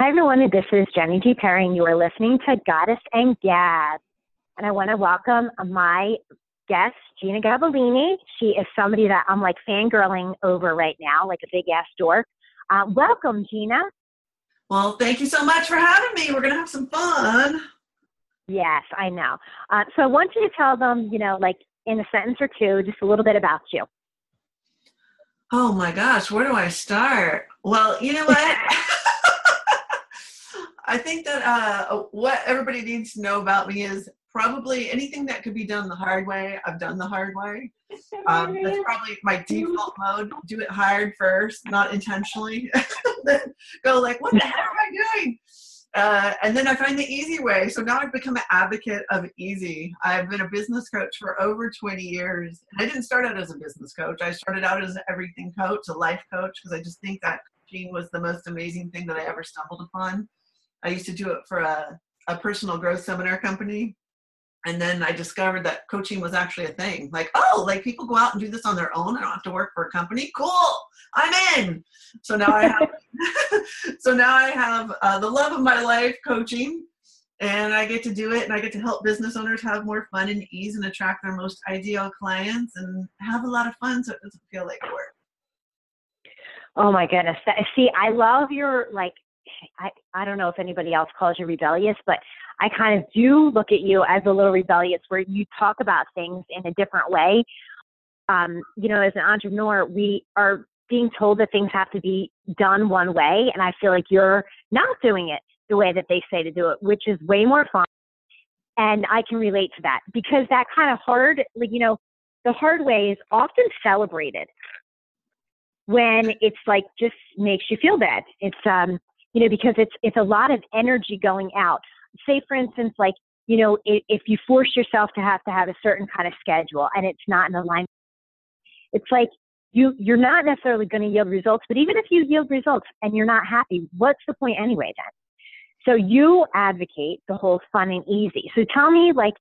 Hi, everyone. This is Jenny G. Perry, and you are listening to Goddess and Gab. And I want to welcome my guest, Jeanna Gabellini. She is somebody that I'm like fangirling over right now, like a big ass dork. Uh, welcome, Jeanna. Well, thank you so much for having me. We're going to have some fun. Yes, I know. Uh, so I want you to tell them, you know, like in a sentence or two, just a little bit about you. Oh my gosh, where do I start? Well, you know what? I think that uh, what everybody needs to know about me is probably anything that could be done the hard way, I've done the hard way. Um, that's probably my default mode. Do it hard first, not intentionally. then go like, what the hell am I doing? Uh, and then I find the easy way. So now I've become an advocate of easy. I've been a business coach for over 20 years. I didn't start out as a business coach. I started out as an everything coach, a life coach, because I just think that coaching was the most amazing thing that I ever stumbled upon. I used to do it for a, a personal growth seminar company. And then I discovered that coaching was actually a thing. Like, oh, like people go out and do this on their own. I don't have to work for a company. Cool, I'm in. So now I have, so now I have uh, the love of my life, coaching, and I get to do it, and I get to help business owners have more fun and ease and attract their most ideal clients and have a lot of fun, so it doesn't feel like work. Oh my goodness! See, I love your like I, I don't know if anybody else calls you rebellious, but I kind of do look at you as a little rebellious where you talk about things in a different way. Um, you know, as an entrepreneur, we are being told that things have to be done one way, and I feel like you're not doing it the way that they say to do it, which is way more fun. And I can relate to that because that kind of hard, like, you know, the hard way is often celebrated when it's like just makes you feel bad. It's um you know, because it's it's a lot of energy going out. Say, for instance, like you know, if, if you force yourself to have to have a certain kind of schedule and it's not in alignment, it's like you you're not necessarily going to yield results. But even if you yield results and you're not happy, what's the point anyway then? So you advocate the whole fun and easy. So tell me, like,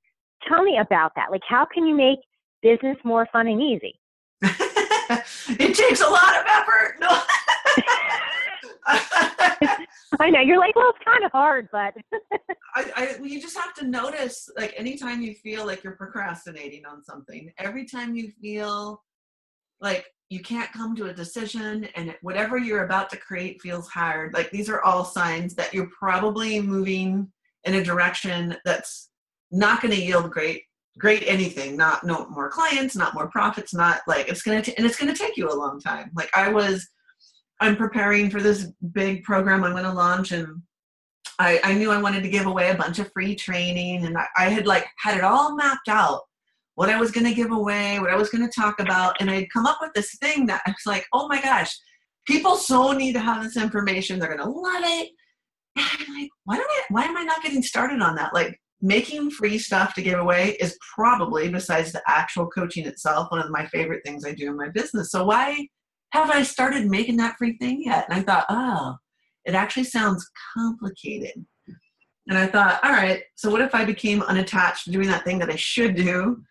tell me about that. Like, how can you make business more fun and easy? it takes a lot of effort. No. I know you're like, well, it's kind of hard, but I, I, you just have to notice, like, anytime you feel like you're procrastinating on something, every time you feel like you can't come to a decision and whatever you're about to create feels hard, like, these are all signs that you're probably moving in a direction that's not going to yield great great anything not no more clients not more profits not like it's gonna t- and it's gonna take you a long time. Like i was I'm preparing for this big program I'm going to launch, and I, I knew I wanted to give away a bunch of free training, and I, I had like had it all mapped out what I was going to give away, what I was going to talk about, and I'd come up with this thing that I was like, oh my gosh, people so need to have this information. They're going to love it. And I'm like, why don't I? Why am I not getting started on that? Like making free stuff to give away is probably, besides the actual coaching itself, one of my favorite things I do in my business. So why? Have I started making that free thing yet? And I thought, oh, it actually sounds complicated. And I thought, all right, so what if I became unattached to doing that thing that I should do?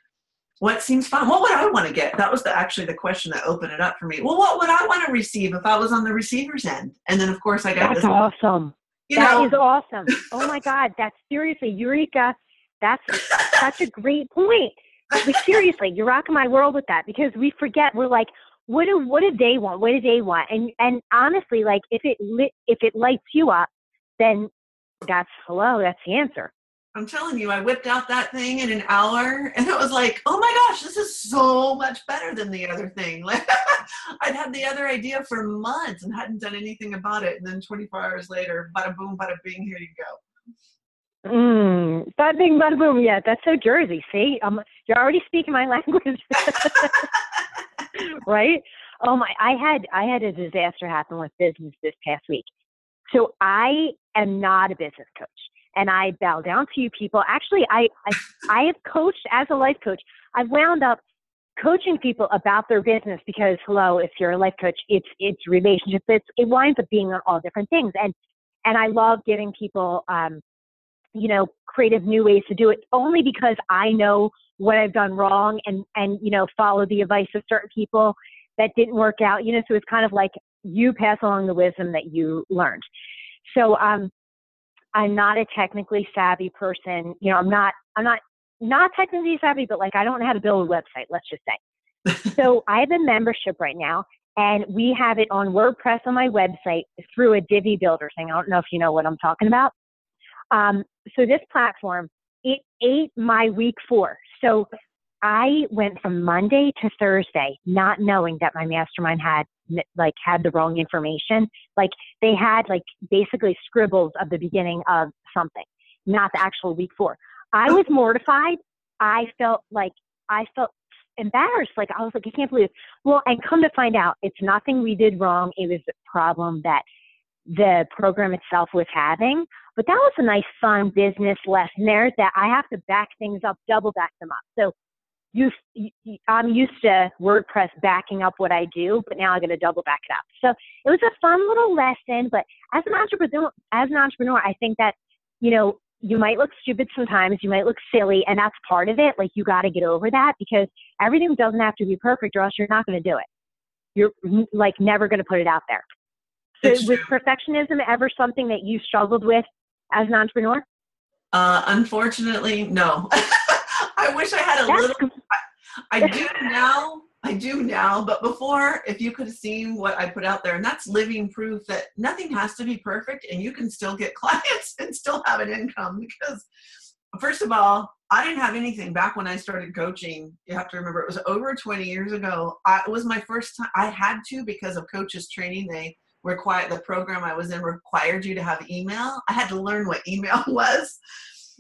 What seems fun? What would I want to get? That was the, actually the question that opened it up for me. Well, what would I want to receive if I was on the receiver's end? And then, of course, I got That's this, awesome. That know, is awesome. Oh my God, that's seriously, Eureka. That's such a great point. But seriously, you're rocking my world with that because we forget. We're like, what do what do they want? What do they want? And and honestly, like if it lit if it lights you up, then that's hello, that's the answer. I'm telling you, I whipped out that thing in an hour and it was like, oh my gosh, this is so much better than the other thing. Like I'd had the other idea for months and hadn't done anything about it. And then 24 hours later, bada boom, bada bing, here you go. Mm, bada bing, bada boom. Yeah, that's so Jersey. See, um, you're already speaking my language. right? Oh my, I had I had a disaster happen with business this past week. So I am not a business coach and I bow down to you people. Actually, I, I, I have coached as a life coach. I've wound up coaching people about their business because hello, if you're a life coach, it's, it's relationships. It's, it winds up being on all different things. And, and I love giving people, um, you know, creative new ways to do it only because I know what I've done wrong and, and, you know, follow the advice of certain people that didn't work out, you know, so it's kind of like you pass along the wisdom that you learned. So um, I'm not a technically savvy person. You know, I'm not. I'm not not technically savvy, but like I don't know how to build a website. Let's just say. so I have a membership right now, and we have it on WordPress on my website through a Divi Builder thing. I don't know if you know what I'm talking about. Um, so this platform, it ate my week four. So I went from Monday to Thursday not knowing that my mastermind had like had the wrong information. Like they had like basically scribbles of the beginning of something, not the actual week four. I was mortified. I felt like I felt embarrassed. Like I was like, I can't believe. It. Well, and come to find out, it's nothing we did wrong. It was a problem that the program itself was having. But that was a nice, fun business lesson there that I have to back things up, double back them up. So you, I'm used to WordPress backing up what I do, but now I got to double back it up. So it was a fun little lesson. But as an entrepreneur, as an entrepreneur, I think that you know you might look stupid sometimes, you might look silly, and that's part of it. Like you got to get over that because everything doesn't have to be perfect, or else you're not going to do it. You're like never going to put it out there. So was perfectionism ever something that you struggled with as an entrepreneur? Uh, unfortunately, no. I wish I had a That's little. I, I do now. I do now, but before, if you could have seen what I put out there, and that's living proof that nothing has to be perfect and you can still get clients and still have an income. Because, first of all, I didn't have anything back when I started coaching. You have to remember, it was over 20 years ago. I, it was my first time. I had to because of coaches training. They required the program I was in required you to have email. I had to learn what email was.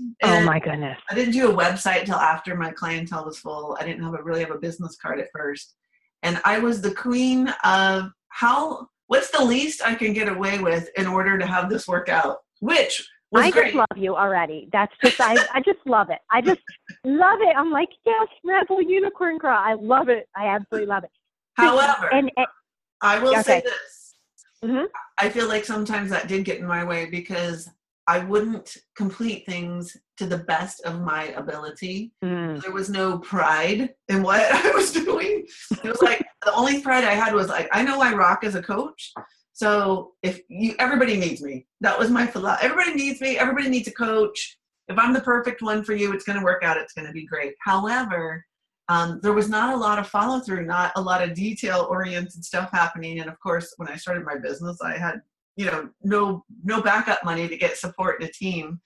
Oh and oh my goodness. I didn't do a website until after my clientele was full. I didn't have a really have a business card at first. And I was the queen of how what's the least I can get away with in order to have this work out? Which I great. just love you already. That's just I I just love it. I just love it. I'm like, yes, Rebel Unicorn Girl. I love it. I absolutely love it. However, and, and I will okay. say this. Mm-hmm. I feel like sometimes that did get in my way because I wouldn't complete things to the best of my ability. Mm. There was no pride in what I was doing. It was like the only pride I had was like, I know I rock as a coach. So if you, everybody needs me. That was my philosophy. Everybody needs me. Everybody needs a coach. If I'm the perfect one for you, it's going to work out. It's going to be great. However, um, there was not a lot of follow through, not a lot of detail oriented stuff happening. And of course, when I started my business, I had you know no no backup money to get support in a team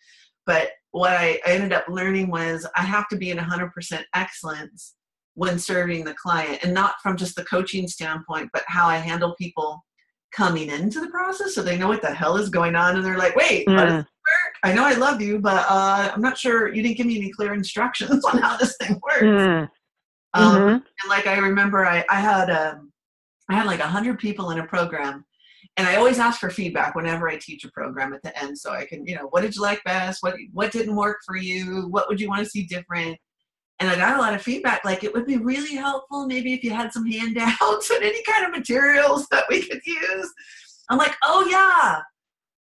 but what I, I ended up learning was i have to be in 100% excellence when serving the client and not from just the coaching standpoint but how i handle people coming into the process so they know what the hell is going on and they're like wait mm. how does mm. work i know i love you but uh, i'm not sure you didn't give me any clear instructions on how this thing works mm. Um, mm-hmm. and like i remember i, I had um, i had like 100 people in a program and I always ask for feedback whenever I teach a program at the end, so I can, you know, what did you like best? What what didn't work for you? What would you want to see different? And I got a lot of feedback. Like it would be really helpful, maybe if you had some handouts and any kind of materials that we could use. I'm like, oh yeah,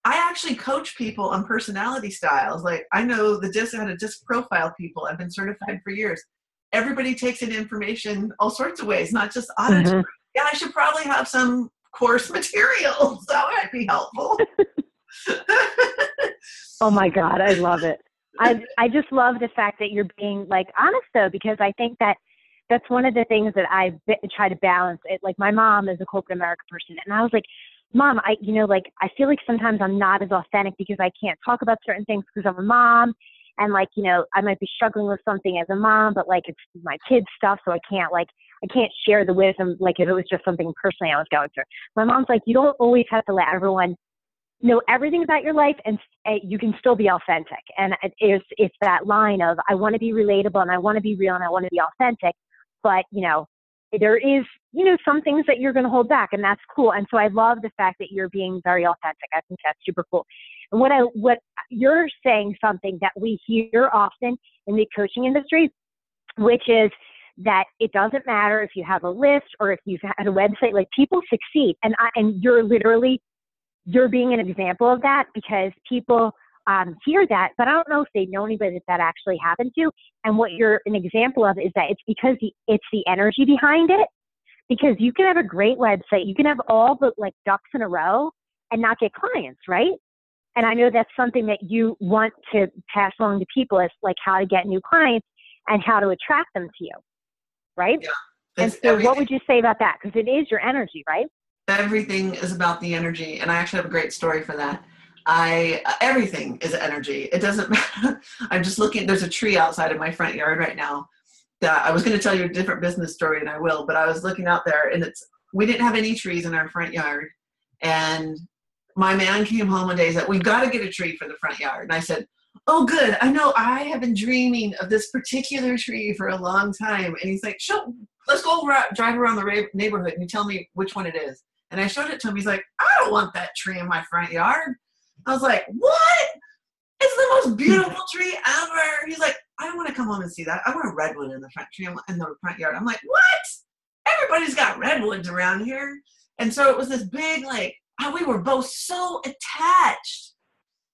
I actually coach people on personality styles. Like I know the disc how to disc profile people. I've been certified for years. Everybody takes in information all sorts of ways, not just auditory. Mm-hmm. Yeah, I should probably have some course materials. That might be helpful. oh my God, I love it. I I just love the fact that you're being like honest though, because I think that that's one of the things that I try to balance. It like my mom is a corporate America person, and I was like, Mom, I you know like I feel like sometimes I'm not as authentic because I can't talk about certain things because I'm a mom, and like you know I might be struggling with something as a mom, but like it's my kids stuff, so I can't like I can't share the wisdom like if it was just something personally I was going through. My mom's like, you don't always have to let everyone know everything about your life and uh, you can still be authentic. And it's, it's that line of, I want to be relatable and I want to be real and I want to be authentic. But, you know, there is, you know, some things that you're going to hold back and that's cool. And so I love the fact that you're being very authentic. I think that's super cool. And what I, what you're saying something that we hear often in the coaching industry, which is that it doesn't matter if you have a list or if you've had a website, like people succeed. And I, and you're literally, you're being an example of that because people um, hear that, but I don't know if they know anybody that that actually happened to. And what you're an example of is that it's because the, it's the energy behind it. Because you can have a great website, you can have all the like ducks in a row and not get clients, right? And I know that's something that you want to pass along to people is like how to get new clients and how to attract them to you. Right? Yeah. And so, everything- what would you say about that? Because it is your energy, right? everything is about the energy and i actually have a great story for that i uh, everything is energy it doesn't matter i'm just looking there's a tree outside of my front yard right now that i was going to tell you a different business story and i will but i was looking out there and it's we didn't have any trees in our front yard and my man came home one day and said we've got to get a tree for the front yard and i said oh good i know i have been dreaming of this particular tree for a long time and he's like show let's go over, drive around the neighborhood and you tell me which one it is and I showed it to him. He's like, I don't want that tree in my front yard. I was like, What? It's the most beautiful tree ever. He's like, I don't want to come home and see that. I want a redwood in the front tree in the front yard. I'm like, What? Everybody's got redwoods around here. And so it was this big, like, oh, we were both so attached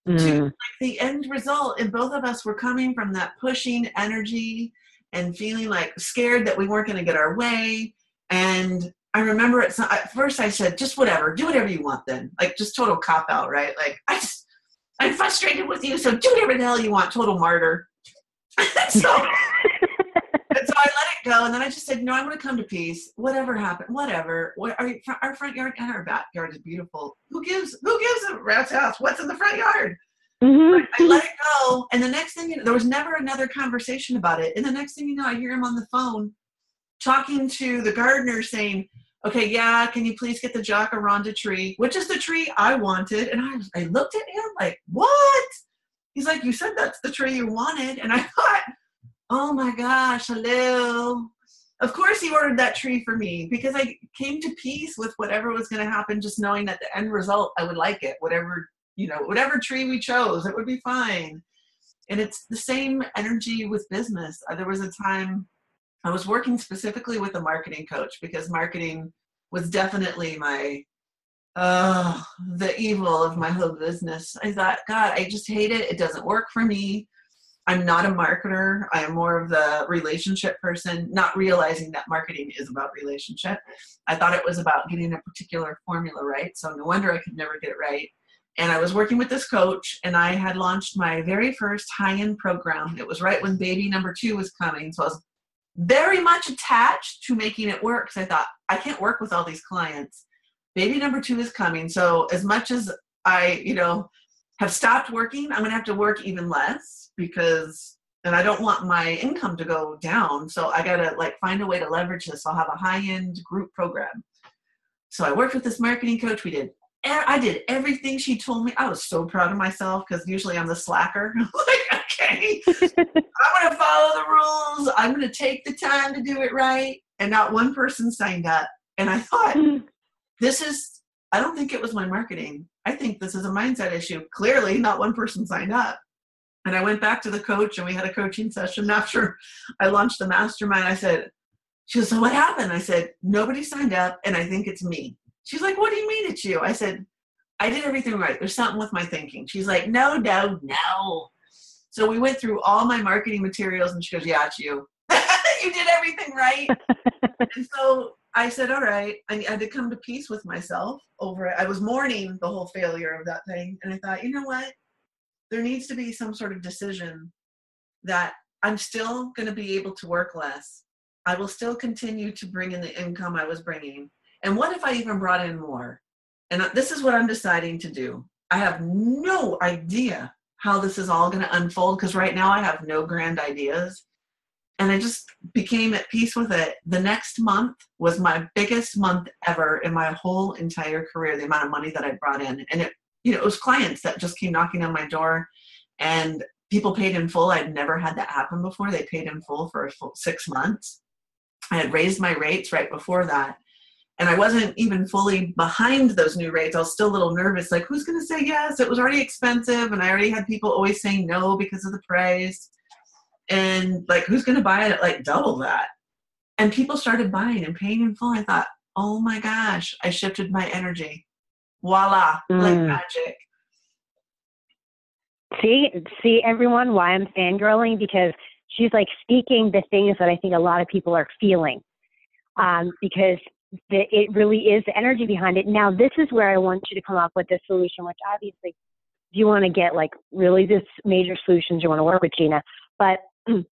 to mm. like, the end result. And both of us were coming from that pushing energy and feeling like scared that we weren't going to get our way. And I remember it. At first, I said, "Just whatever, do whatever you want." Then, like, just total cop out, right? Like, I just, I'm frustrated with you, so do whatever the hell you want. Total martyr. so, so I let it go, and then I just said, "No, I'm going to come to peace. Whatever happened, whatever. What our, our front yard and our backyard is beautiful. Who gives? Who gives a rat's ass? What's in the front yard?" Mhm. I let it go, and the next thing you know, there was never another conversation about it. And the next thing you know, I hear him on the phone talking to the gardener saying, "Okay, yeah, can you please get the jacaranda tree, which is the tree I wanted?" And I, I looked at him like, "What?" He's like, "You said that's the tree you wanted," and I thought, "Oh my gosh, hello." Of course, he ordered that tree for me because I came to peace with whatever was going to happen, just knowing that the end result, I would like it, whatever you know, whatever tree we chose, it would be fine. And it's the same energy with business. Uh, There was a time I was working specifically with a marketing coach because marketing was definitely my uh the evil of my whole business. I thought, God, I just hate it. It doesn't work for me. I'm not a marketer. I am more of the relationship person, not realizing that marketing is about relationship. I thought it was about getting a particular formula right. So no wonder I could never get it right. And I was working with this coach, and I had launched my very first high end program. It was right when baby number two was coming. So I was very much attached to making it work because I thought, I can't work with all these clients. Baby number two is coming. So as much as I, you know, have stopped working, I'm going to have to work even less because, and I don't want my income to go down. So I got to like find a way to leverage this. I'll have a high end group program. So I worked with this marketing coach. We did I did everything she told me. I was so proud of myself because usually I'm the slacker. like, okay, I'm going to follow the rules. I'm going to take the time to do it right. And not one person signed up. And I thought, this is, I don't think it was my marketing. I think this is a mindset issue. Clearly, not one person signed up. And I went back to the coach and we had a coaching session after I launched the mastermind. I said, she goes, so what happened? I said, nobody signed up and I think it's me. She's like, what do you mean it's you? I said, I did everything right. There's something with my thinking. She's like, no, no, no. So we went through all my marketing materials and she goes, yeah, it's you. you did everything right. and so I said, all right. I had to come to peace with myself over it. I was mourning the whole failure of that thing. And I thought, you know what? There needs to be some sort of decision that I'm still going to be able to work less. I will still continue to bring in the income I was bringing. And what if I even brought in more? And this is what I'm deciding to do. I have no idea how this is all going to unfold because right now I have no grand ideas. And I just became at peace with it. The next month was my biggest month ever in my whole entire career, the amount of money that I brought in. And it, you know, it was clients that just came knocking on my door and people paid in full. I'd never had that happen before. They paid in full for full six months. I had raised my rates right before that and I wasn't even fully behind those new rates. I was still a little nervous, like, who's going to say yes? It was already expensive, and I already had people always saying no because of the price. And like, who's going to buy it at like double that? And people started buying and paying in full. I thought, oh my gosh, I shifted my energy. Voila, like Mm. magic. See, see everyone, why I'm fangirling because she's like speaking the things that I think a lot of people are feeling. Um, because the, it really is the energy behind it. Now, this is where I want you to come up with a solution, which obviously if you want to get like really this major solutions, you want to work with Jeanna. But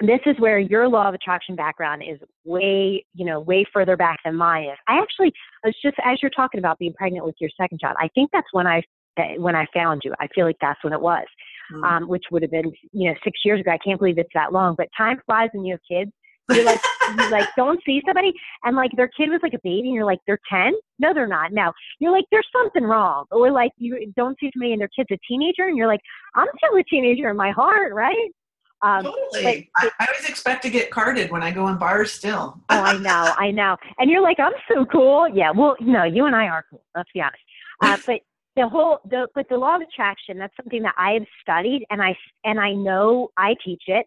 this is where your law of attraction background is way, you know, way further back than mine is. I actually I was just as you're talking about being pregnant with your second child. I think that's when I when I found you. I feel like that's when it was, mm-hmm. um, which would have been you know six years ago. I can't believe it's that long. But time flies when you have kids. You're like, you like don't see somebody and like their kid was like a baby and you're like, they're 10? No, they're not. No. You're like, there's something wrong. Or like you don't see somebody and their kid's a teenager and you're like, I'm still a teenager in my heart, right? Um, totally. I, I, always expect to get carded when I go in bars still. oh, I know, I know. And you're like, I'm so cool. Yeah, well, no, you and I are cool. Let's be honest. Uh, but the whole, the, but the law of attraction, that's something that I have studied and I, and I know I teach it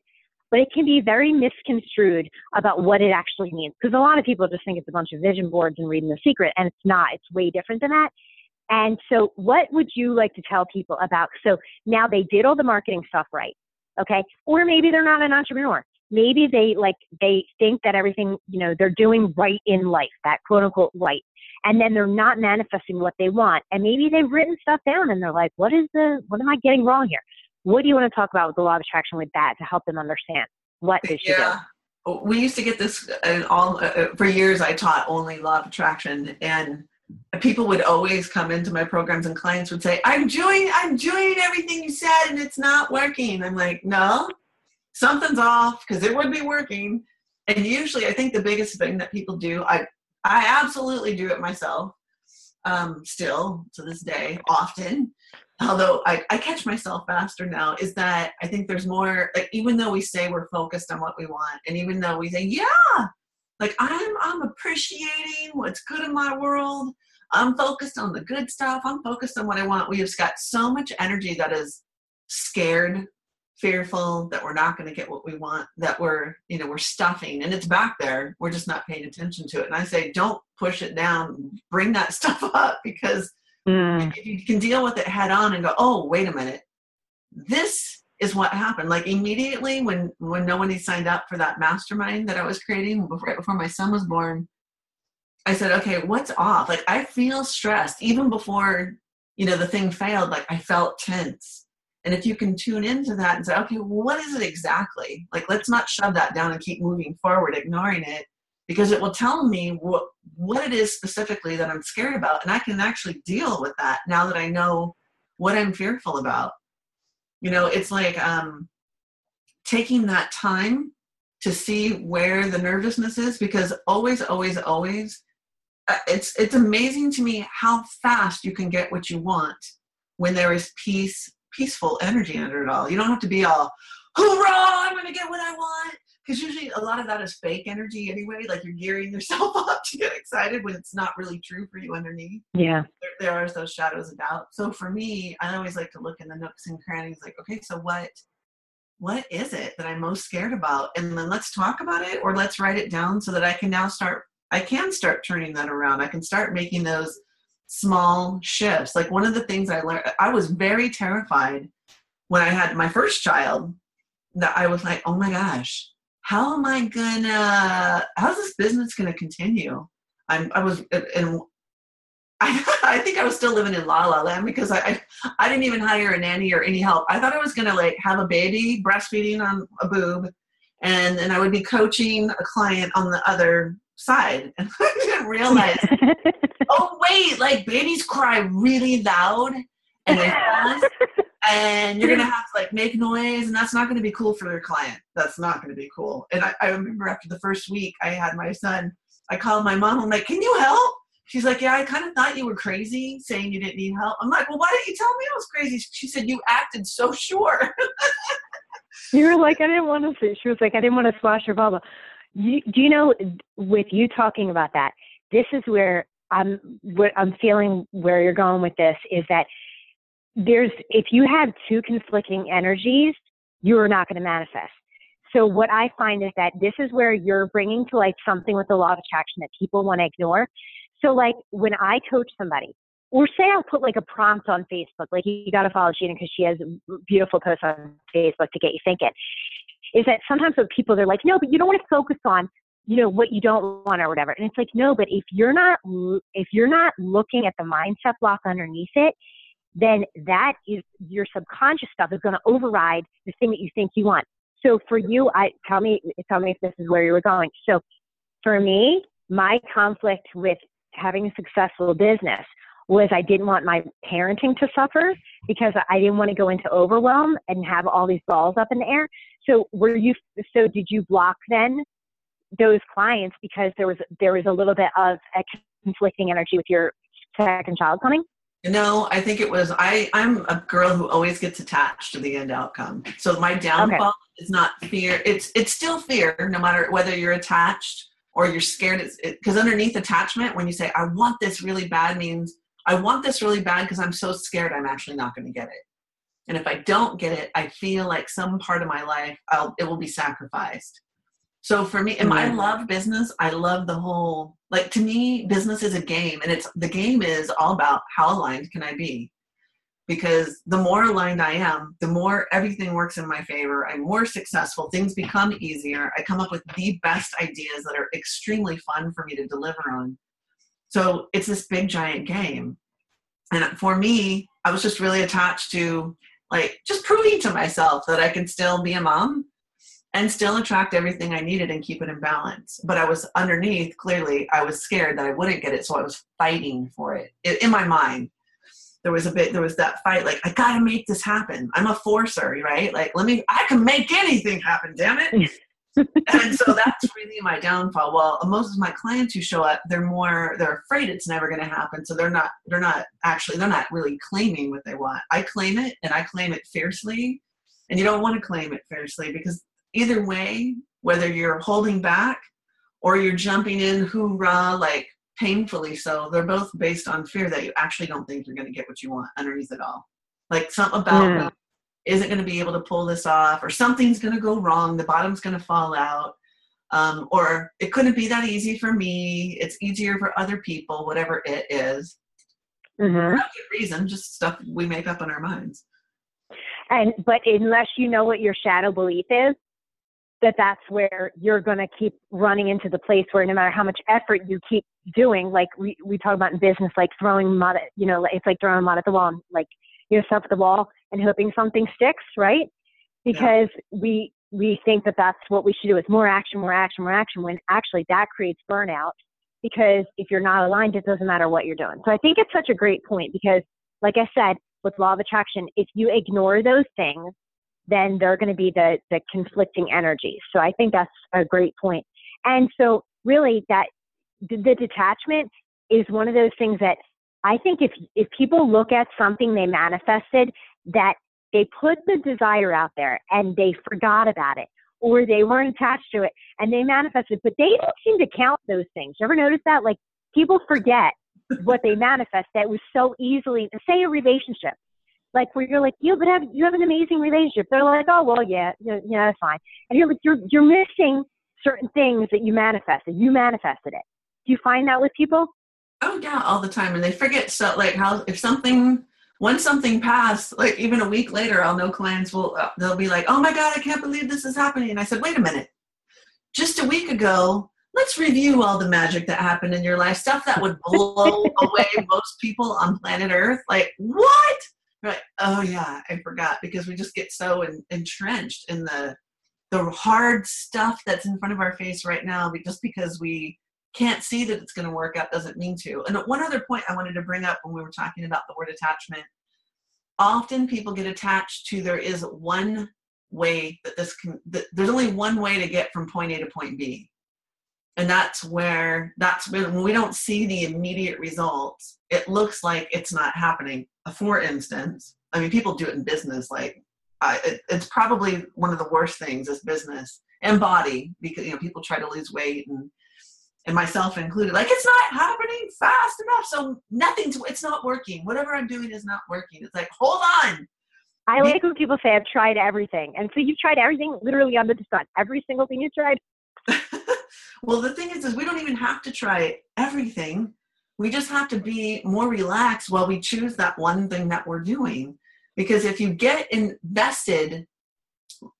but it can be very misconstrued about what it actually means. Because a lot of people just think it's a bunch of vision boards and reading the secret, and it's not. It's way different than that. And so, what would you like to tell people about? So now they did all the marketing stuff right, okay? Or maybe they're not an entrepreneur. Maybe they like they think that everything you know they're doing right in life, that quote unquote right, and then they're not manifesting what they want. And maybe they've written stuff down and they're like, what is the what am I getting wrong here? What do you want to talk about with the law of attraction with that to help them understand what they should yeah. do? We used to get this and all uh, uh, for years. I taught only law of attraction, and people would always come into my programs, and clients would say, "I'm doing, I'm doing everything you said, and it's not working." I'm like, "No, something's off because it would be working." And usually, I think the biggest thing that people do, I I absolutely do it myself, um, still to this day, often, although I, I catch myself faster now, is that I think there's more, like, even though we say we're focused on what we want, and even though we say, yeah, like I'm, I'm appreciating what's good in my world, I'm focused on the good stuff, I'm focused on what I want. We have got so much energy that is scared, fearful that we're not going to get what we want, that we're, you know, we're stuffing and it's back there. We're just not paying attention to it. And I say, don't push it down, bring that stuff up because Mm. If you can deal with it head on and go, oh, wait a minute, this is what happened. Like immediately when when nobody signed up for that mastermind that I was creating right before my son was born, I said, okay, what's off? Like I feel stressed even before you know the thing failed. Like I felt tense. And if you can tune into that and say, okay, well, what is it exactly? Like let's not shove that down and keep moving forward, ignoring it because it will tell me what what it is specifically that I'm scared about and I can actually deal with that now that I know what I'm fearful about. You know, it's like um, taking that time to see where the nervousness is because always always always uh, it's it's amazing to me how fast you can get what you want when there is peace peaceful energy under it all. You don't have to be all hoorah, I'm to get what I want because usually a lot of that is fake energy anyway. Like you're gearing yourself up to get excited when it's not really true for you underneath. Yeah. There, there are those shadows of doubt. So for me, I always like to look in the nooks and crannies like, okay, so what what is it that I'm most scared about? And then let's talk about it or let's write it down so that I can now start I can start turning that around. I can start making those small shifts. Like one of the things I learned I was very terrified when I had my first child that I was like, oh my gosh, how am I gonna, how's this business gonna continue? I'm, I was, and I, I think I was still living in La La Land because I, I, I didn't even hire a nanny or any help. I thought I was gonna like have a baby breastfeeding on a boob, and then I would be coaching a client on the other side, and I didn't realize. oh wait, like babies cry really loud, and they and you're gonna have to like make noise and that's not gonna be cool for your client. That's not gonna be cool. And I, I remember after the first week i had my son i called my mom. I'm like can you help? She's like yeah i kind of thought you were crazy saying you didn't need help. I'm like well why didn't you tell me i was crazy? She said you acted so sure. You were like i didn't want to say she was like i didn't want to splash your bubble. You, do you know with you talking about that this is where i'm what i'm feeling where you're going with this is that there's if you have two conflicting energies, you are not going to manifest. So what I find is that this is where you're bringing to light something with the law of attraction that people want to ignore. So like when I coach somebody, or say I'll put like a prompt on Facebook, like you got to follow Jeanna because she has beautiful posts on Facebook to get you thinking. Is that sometimes with people they're like, no, but you don't want to focus on, you know, what you don't want or whatever. And it's like, no, but if you're not if you're not looking at the mindset block underneath it, then that is your subconscious stuff is going to override the thing that you think you want. So for you, I tell me tell me if this is where you were going. So for me, my conflict with having a successful business was I didn't want my parenting to suffer because I didn't want to go into overwhelm and have all these balls up in the air. So were you so did you block then those clients because there was there was a little bit of a conflicting energy with your second child coming? No, I think it was I. I'm a girl who always gets attached to the end outcome. So my downfall okay. is not fear. It's it's still fear, no matter whether you're attached or you're scared. It's because it, underneath attachment, when you say I want this really bad, means I want this really bad because I'm so scared I'm actually not going to get it. And if I don't get it, I feel like some part of my life I'll, it will be sacrificed. So for me, and I mm-hmm. love business. I love the whole like to me, business is a game, and it's the game is all about how aligned can I be. Because the more aligned I am, the more everything works in my favor. I'm more successful. Things become easier. I come up with the best ideas that are extremely fun for me to deliver on. So it's this big giant game. And for me, I was just really attached to like just proving to myself that I can still be a mom and still attract everything I needed and keep it in balance. But I was underneath, clearly, I was scared that I wouldn't get it. So I was fighting for it in my mind. There was a bit, there was that fight, like, I gotta make this happen. I'm a forcer, right? Like, let me, I can make anything happen, damn it. and so that's really my downfall. Well, most of my clients who show up, they're more, they're afraid it's never going to happen. So they're not, they're not actually, they're not really claiming what they want. I claim it and I claim it fiercely. And you don't want to claim it fiercely because either way, whether you're holding back or you're jumping in hoorah, like painfully so, they're both based on fear that you actually don't think you're going to get what you want underneath it all. Like something about yeah. isn't going to be able to pull this off, or something's going to go wrong, the bottom's going to fall out. Um, or it couldn't be that easy for me. It's easier for other people, whatever it is. Mm-hmm. Not good reason, just stuff we make up in our minds. And but unless you know what your shadow belief is, that that's where you're going to keep running into the place where no matter how much effort you keep doing, like we, we talk about in business, like throwing mud, at, you know, it's like throwing mud at the wall, like yourself at the wall and hoping something sticks, right? Because yeah. we, we think that that's what we should do is more action, more action, more action, when actually that creates burnout because if you're not aligned, it doesn't matter what you're doing. So I think it's such a great point because like I said, with law of attraction, if you ignore those things then they're going to be the, the conflicting energies. So I think that's a great point. And so really that the, the detachment is one of those things that I think if, if people look at something they manifested that they put the desire out there and they forgot about it or they weren't attached to it and they manifested, but they don't seem to count those things. You ever notice that? Like people forget what they manifest that was so easily, say a relationship like where you're like, you but have you have an amazing relationship. They're like, oh well, yeah, yeah, yeah, that's fine. And you're like, you're you're missing certain things that you manifested. You manifested it. Do you find that with people? Oh yeah, all the time, and they forget. So like how if something once something passed, like even a week later, I'll know clients will uh, they'll be like, oh my god, I can't believe this is happening. And I said, wait a minute, just a week ago. Let's review all the magic that happened in your life, stuff that would blow away most people on planet Earth. Like, what? Right. Oh yeah, I forgot because we just get so entrenched in the the hard stuff that's in front of our face right now. Just because we can't see that it's going to work out doesn't mean to. And one other point I wanted to bring up when we were talking about the word attachment. Often people get attached to there is one way that this can. That there's only one way to get from point A to point B and that's where that's when we don't see the immediate results it looks like it's not happening. For instance i mean people do it in business like I, it, it's probably one of the worst things is business and body because you know people try to lose weight and and myself included like it's not happening fast enough so nothing's it's not working. Whatever i'm doing is not working. It's like hold on. I like when people say i've tried everything. And so you've tried everything literally under the sun. Every single thing you tried well, the thing is, is we don't even have to try everything. We just have to be more relaxed while we choose that one thing that we're doing. Because if you get invested,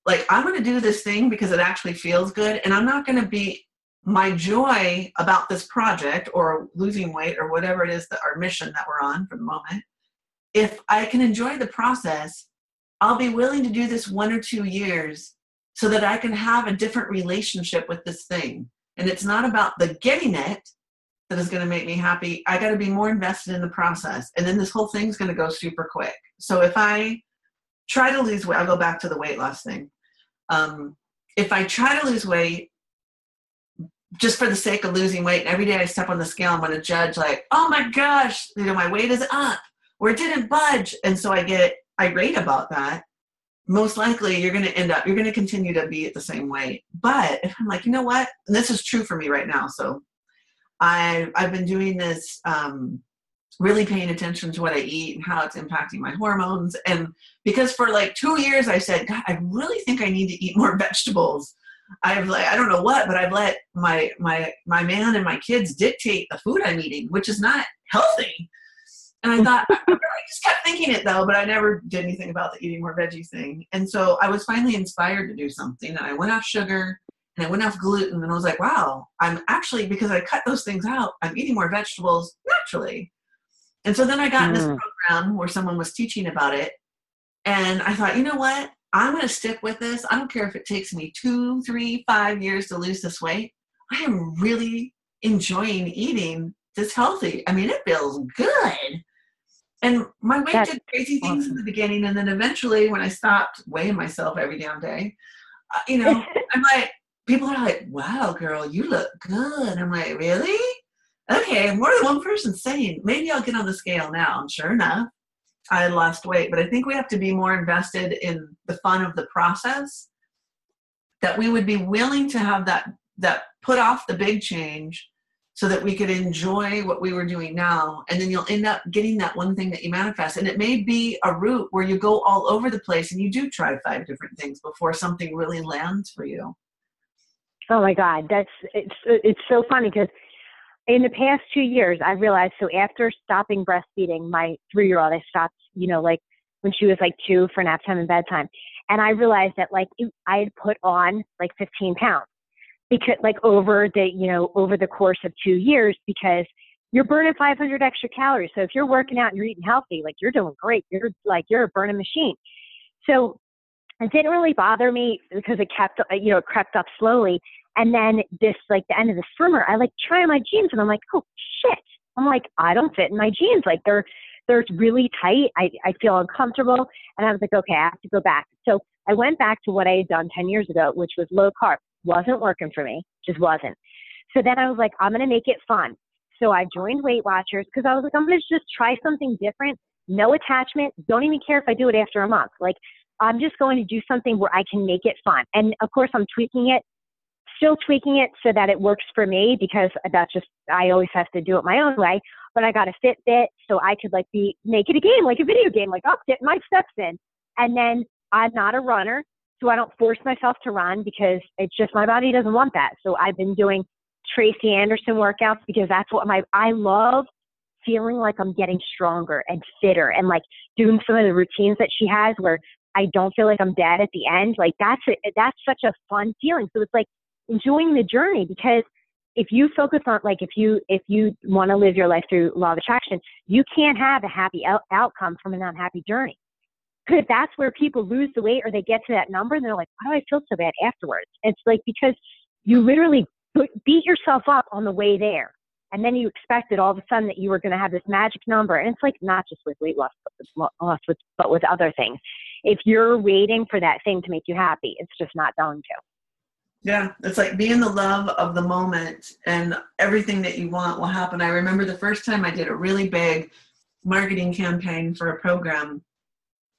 like I'm going to do this thing because it actually feels good, and I'm not going to be my joy about this project or losing weight or whatever it is that our mission that we're on for the moment if I can enjoy the process, I'll be willing to do this one or two years so that I can have a different relationship with this thing. And it's not about the getting it that is going to make me happy. I got to be more invested in the process. And then this whole thing's going to go super quick. So if I try to lose weight, I'll go back to the weight loss thing. Um, if I try to lose weight just for the sake of losing weight, and every day I step on the scale, I'm going to judge like, oh my gosh, you know, my weight is up or it didn't budge. And so I get irate about that. Most likely you're going to end up, you're going to continue to be the same weight. But if I'm like, you know what? And this is true for me right now. So I, I've been doing this, um, really paying attention to what I eat and how it's impacting my hormones. And because for like two years I said, God, I really think I need to eat more vegetables. I've like I don't know what, but I've let my my my man and my kids dictate the food I'm eating, which is not healthy. And I thought I just kept thinking it though, but I never did anything about the eating more veggies thing. And so I was finally inspired to do something, and I went off sugar and I went off gluten, and I was like, wow, I'm actually because I cut those things out, I'm eating more vegetables naturally. And so then I got mm. in this mm. program where someone was teaching about it. And I thought, you know what? I'm going to stick with this. I don't care if it takes me two, three, five years to lose this weight. I am really enjoying eating this healthy. I mean, it feels good. And my weight That's did crazy things awesome. in the beginning. And then eventually, when I stopped weighing myself every damn day, uh, you know, I'm like, people are like, wow, girl, you look good. I'm like, really? okay, more than one person saying, maybe I'll get on the scale now. And sure enough, I lost weight. But I think we have to be more invested in the fun of the process. That we would be willing to have that that put off the big change so that we could enjoy what we were doing now. And then you'll end up getting that one thing that you manifest. And it may be a route where you go all over the place and you do try five different things before something really lands for you. Oh my god that's it's it's so funny because in the past two years, I realized so after stopping breastfeeding my three year old, I stopped, you know, like when she was like two for nap time and bedtime. And I realized that like I had put on like 15 pounds because like over the, you know, over the course of two years because you're burning 500 extra calories. So if you're working out and you're eating healthy, like you're doing great. You're like, you're a burning machine. So it didn't really bother me because it kept, uh, you know, it crept up slowly. And then this, like the end of the summer, I like try my jeans and I'm like, oh shit. I'm like, I don't fit in my jeans. Like they're, they're really tight. I, I feel uncomfortable. And I was like, okay, I have to go back. So I went back to what I had done 10 years ago, which was low carb. Wasn't working for me, just wasn't. So then I was like, I'm going to make it fun. So I joined Weight Watchers because I was like, I'm going to just try something different. No attachment. Don't even care if I do it after a month. Like, I'm just going to do something where I can make it fun. And of course, I'm tweaking it still tweaking it so that it works for me because that's just I always have to do it my own way. But I got a Fitbit so I could like be make it a game, like a video game, like oh get my steps in. And then I'm not a runner, so I don't force myself to run because it's just my body doesn't want that. So I've been doing Tracy Anderson workouts because that's what my I love feeling like I'm getting stronger and fitter and like doing some of the routines that she has where I don't feel like I'm dead at the end. Like that's a, that's such a fun feeling. So it's like enjoying the journey because if you focus on like if you if you want to live your life through law of attraction you can't have a happy out- outcome from an unhappy journey that's where people lose the weight or they get to that number and they're like why do i feel so bad afterwards it's like because you literally beat yourself up on the way there and then you expected all of a sudden that you were going to have this magic number and it's like not just with weight loss but with, but with other things if you're waiting for that thing to make you happy it's just not going to yeah, it's like being the love of the moment and everything that you want will happen. I remember the first time I did a really big marketing campaign for a program.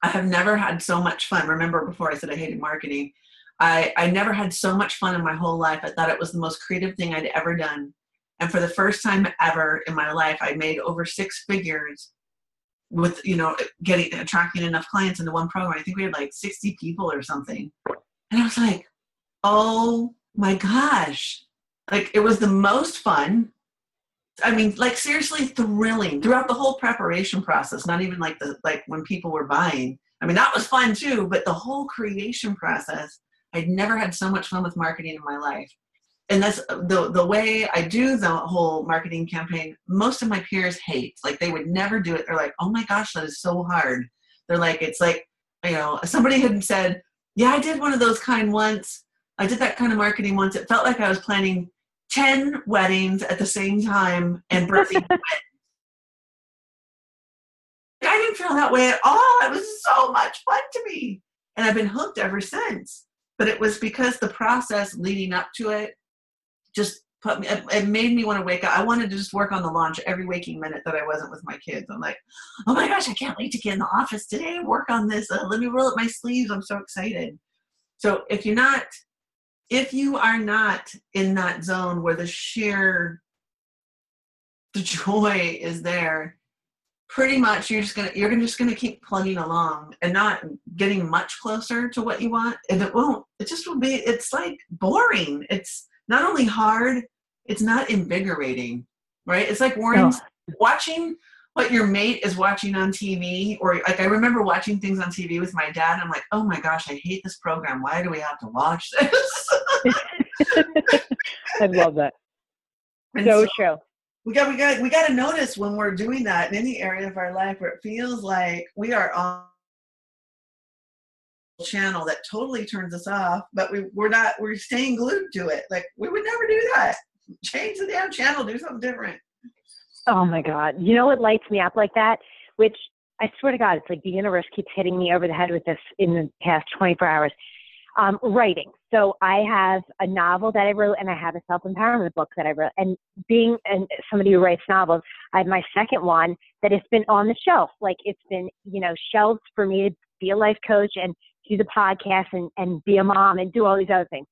I have never had so much fun. Remember before I said I hated marketing. I, I never had so much fun in my whole life. I thought it was the most creative thing I'd ever done. And for the first time ever in my life, I made over six figures with, you know, getting attracting enough clients into one program. I think we had like 60 people or something. And I was like, oh my gosh. Like it was the most fun. I mean, like seriously thrilling throughout the whole preparation process, not even like the like when people were buying. I mean, that was fun too, but the whole creation process, I'd never had so much fun with marketing in my life. and that's uh, the the way I do the whole marketing campaign. Most of my peers hate, like they would never do it. They're like, "Oh my gosh, that is so hard." They're like, "It's like you know." Somebody had said, "Yeah, I did one of those kind once. I did that kind of marketing once. It felt like I was planning ten weddings at the same time and birthing." I didn't feel that way at all. It was so much fun to me, and I've been hooked ever since. But it was because the process leading up to it just put me it made me want to wake up i wanted to just work on the launch every waking minute that i wasn't with my kids i'm like oh my gosh i can't wait to get in the office today and work on this uh, let me roll up my sleeves i'm so excited so if you're not if you are not in that zone where the sheer the joy is there pretty much you're just gonna you're just gonna keep plugging along and not getting much closer to what you want and it won't it just will be it's like boring it's not only hard, it's not invigorating, right? It's like warning, no. watching what your mate is watching on TV, or like I remember watching things on TV with my dad. I'm like, oh my gosh, I hate this program. Why do we have to watch this? I love that. And so, so true. We got we got we got to notice when we're doing that in any area of our life where it feels like we are on channel that totally turns us off, but we, we're not, we're staying glued to it. Like, we would never do that. Change the damn channel, do something different. Oh my God. You know what lights me up like that? Which I swear to God, it's like the universe keeps hitting me over the head with this in the past 24 hours. Um, writing. So I have a novel that I wrote and I have a self-empowerment book that I wrote. And being an, somebody who writes novels, I have my second one that has been on the shelf. Like it's been, you know, shelves for me to be a life coach and do the podcast and, and be a mom and do all these other things.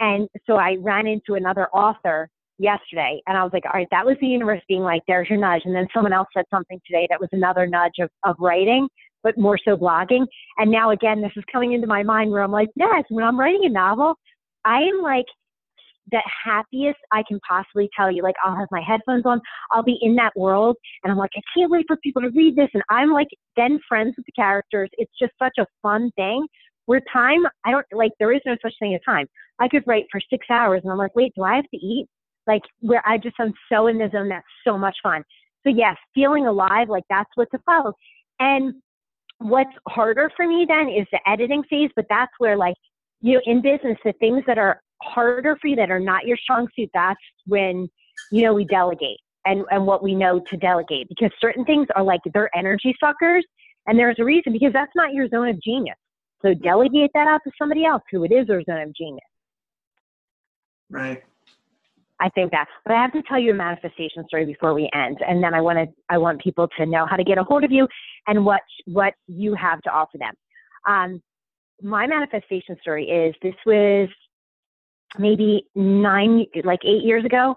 And so I ran into another author yesterday and I was like, all right, that was the universe being like, there's your nudge. And then someone else said something today that was another nudge of, of writing, but more so blogging. And now again, this is coming into my mind where I'm like, yes, when I'm writing a novel, I am like the happiest I can possibly tell you. Like I'll have my headphones on, I'll be in that world and I'm like, I can't wait for people to read this. And I'm like then friends with the characters. It's just such a fun thing. Where time, I don't like there is no such thing as time. I could write for six hours and I'm like, wait, do I have to eat? Like where I just I'm so in the zone, that's so much fun. So yes, feeling alive, like that's what what's about. And what's harder for me then is the editing phase, but that's where like you know, in business, the things that are harder for you that are not your strong suit, that's when, you know, we delegate and, and what we know to delegate because certain things are like they're energy suckers and there's a reason because that's not your zone of genius. So delegate that out to somebody else who it is their zone of genius. Right. I think that. But I have to tell you a manifestation story before we end, and then I want to I want people to know how to get a hold of you and what what you have to offer them. Um, my manifestation story is this was maybe nine, like eight years ago.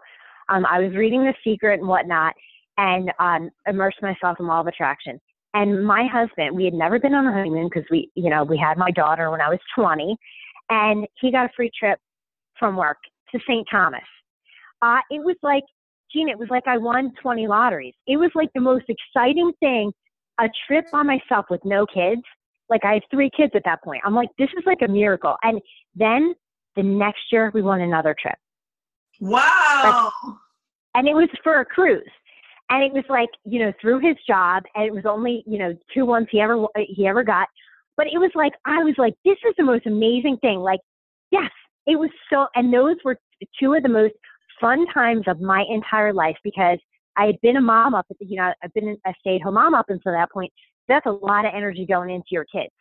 Um, I was reading The Secret and whatnot and um, immersed myself in law of attraction. And my husband, we had never been on a honeymoon because we, you know, we had my daughter when I was 20, and he got a free trip from work to St. Thomas. Uh, it was like, Jeanna, it was like I won 20 lotteries. It was like the most exciting thing, a trip by myself with no kids. Like I have three kids at that point. I'm like, this is like a miracle. And then the next year we won another trip. Wow. But, and it was for a cruise. And it was like, you know, through his job and it was only, you know, two ones he ever he ever got. But it was like I was like, this is the most amazing thing. Like, yes, it was so and those were two of the most fun times of my entire life because I had been a mom up, you know, I've been a stay-at-home mom up until that point. That's a lot of energy going into your kids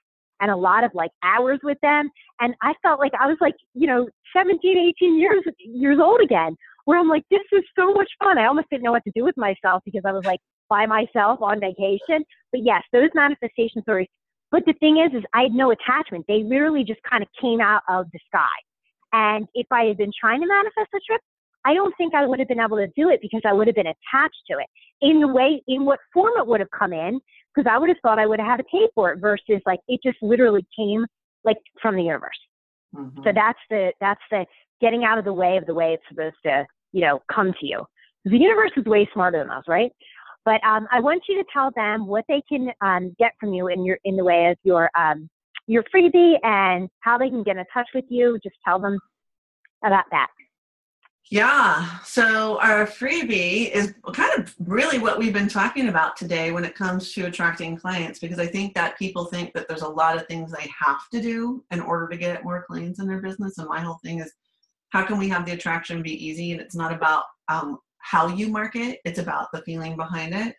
and a lot of like hours with them. And I felt like I was like, you know, 17, 18 years, years old again, where I'm like, this is so much fun. I almost didn't know what to do with myself because I was like by myself on vacation. But yes, those manifestation stories. But the thing is, is I had no attachment. They literally just kind of came out of the sky. And if I had been trying to manifest a trip, I don't think I would have been able to do it because I would have been attached to it in the way, in what form it would have come in, because I would have thought I would have had to pay for it versus like it just literally came like from the universe. Mm-hmm. So that's the that's the getting out of the way of the way it's supposed to you know come to you. The universe is way smarter than us, right? But um, I want you to tell them what they can um, get from you in your in the way of your um, your freebie and how they can get in touch with you. Just tell them about that. Yeah. So our freebie is kind of really what we've been talking about today when it comes to attracting clients, because I think that people think that there's a lot of things they have to do in order to get more clients in their business. And my whole thing is how can we have the attraction be easy? And it's not about um, how you market, it's about the feeling behind it.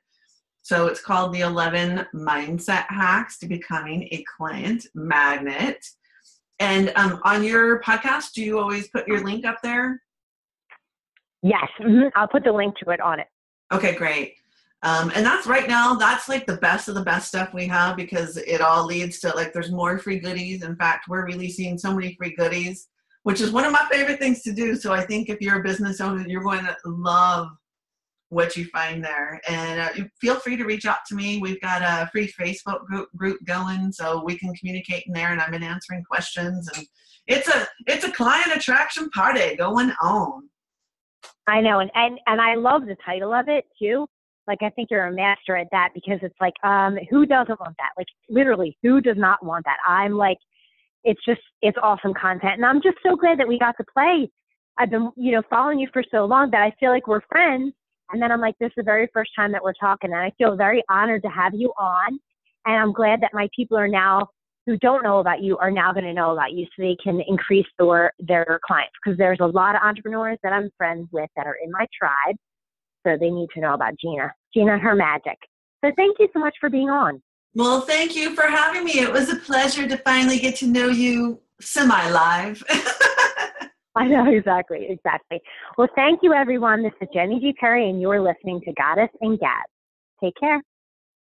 So it's called the 11 Mindset Hacks to Becoming a Client Magnet. And um, on your podcast, do you always put your link up there? Yes, mm-hmm. I'll put the link to it on it. Okay, great. Um, and that's right now, that's like the best of the best stuff we have because it all leads to like there's more free goodies. In fact, we're releasing so many free goodies, which is one of my favorite things to do. So I think if you're a business owner, you're going to love what you find there. And uh, feel free to reach out to me. We've got a free Facebook group, group going, so we can communicate in there. And I've been answering questions, and it's a it's a client attraction party going on. I know, and, and and I love the title of it too. Like I think you're a master at that because it's like, um, who doesn't want that? Like literally, who does not want that? I'm like, it's just it's awesome content, and I'm just so glad that we got to play. I've been, you know, following you for so long that I feel like we're friends. And then I'm like, this is the very first time that we're talking, and I feel very honored to have you on. And I'm glad that my people are now who don't know about you are now going to know about you so they can increase their, their clients because there's a lot of entrepreneurs that I'm friends with that are in my tribe. So they need to know about Jeanna, Jeanna her magic. So thank you so much for being on. Well, thank you for having me. It was a pleasure to finally get to know you semi live. I know, exactly, exactly. Well, thank you, everyone. This is Jenny G. Perry, and you're listening to Goddess and Gab. Take care.